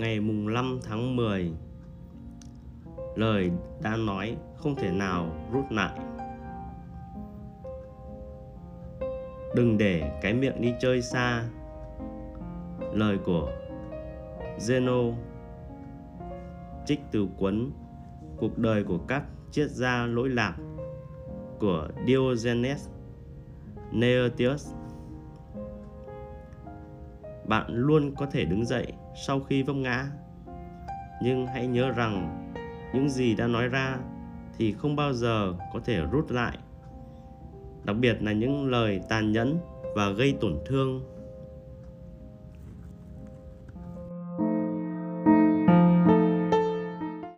ngày mùng 5 tháng 10 Lời đã nói không thể nào rút lại. Đừng để cái miệng đi chơi xa. Lời của Zeno Trích từ cuốn Cuộc đời của các triết gia lỗi lạc của Diogenes Laertius bạn luôn có thể đứng dậy sau khi vấp ngã. Nhưng hãy nhớ rằng, những gì đã nói ra thì không bao giờ có thể rút lại. Đặc biệt là những lời tàn nhẫn và gây tổn thương.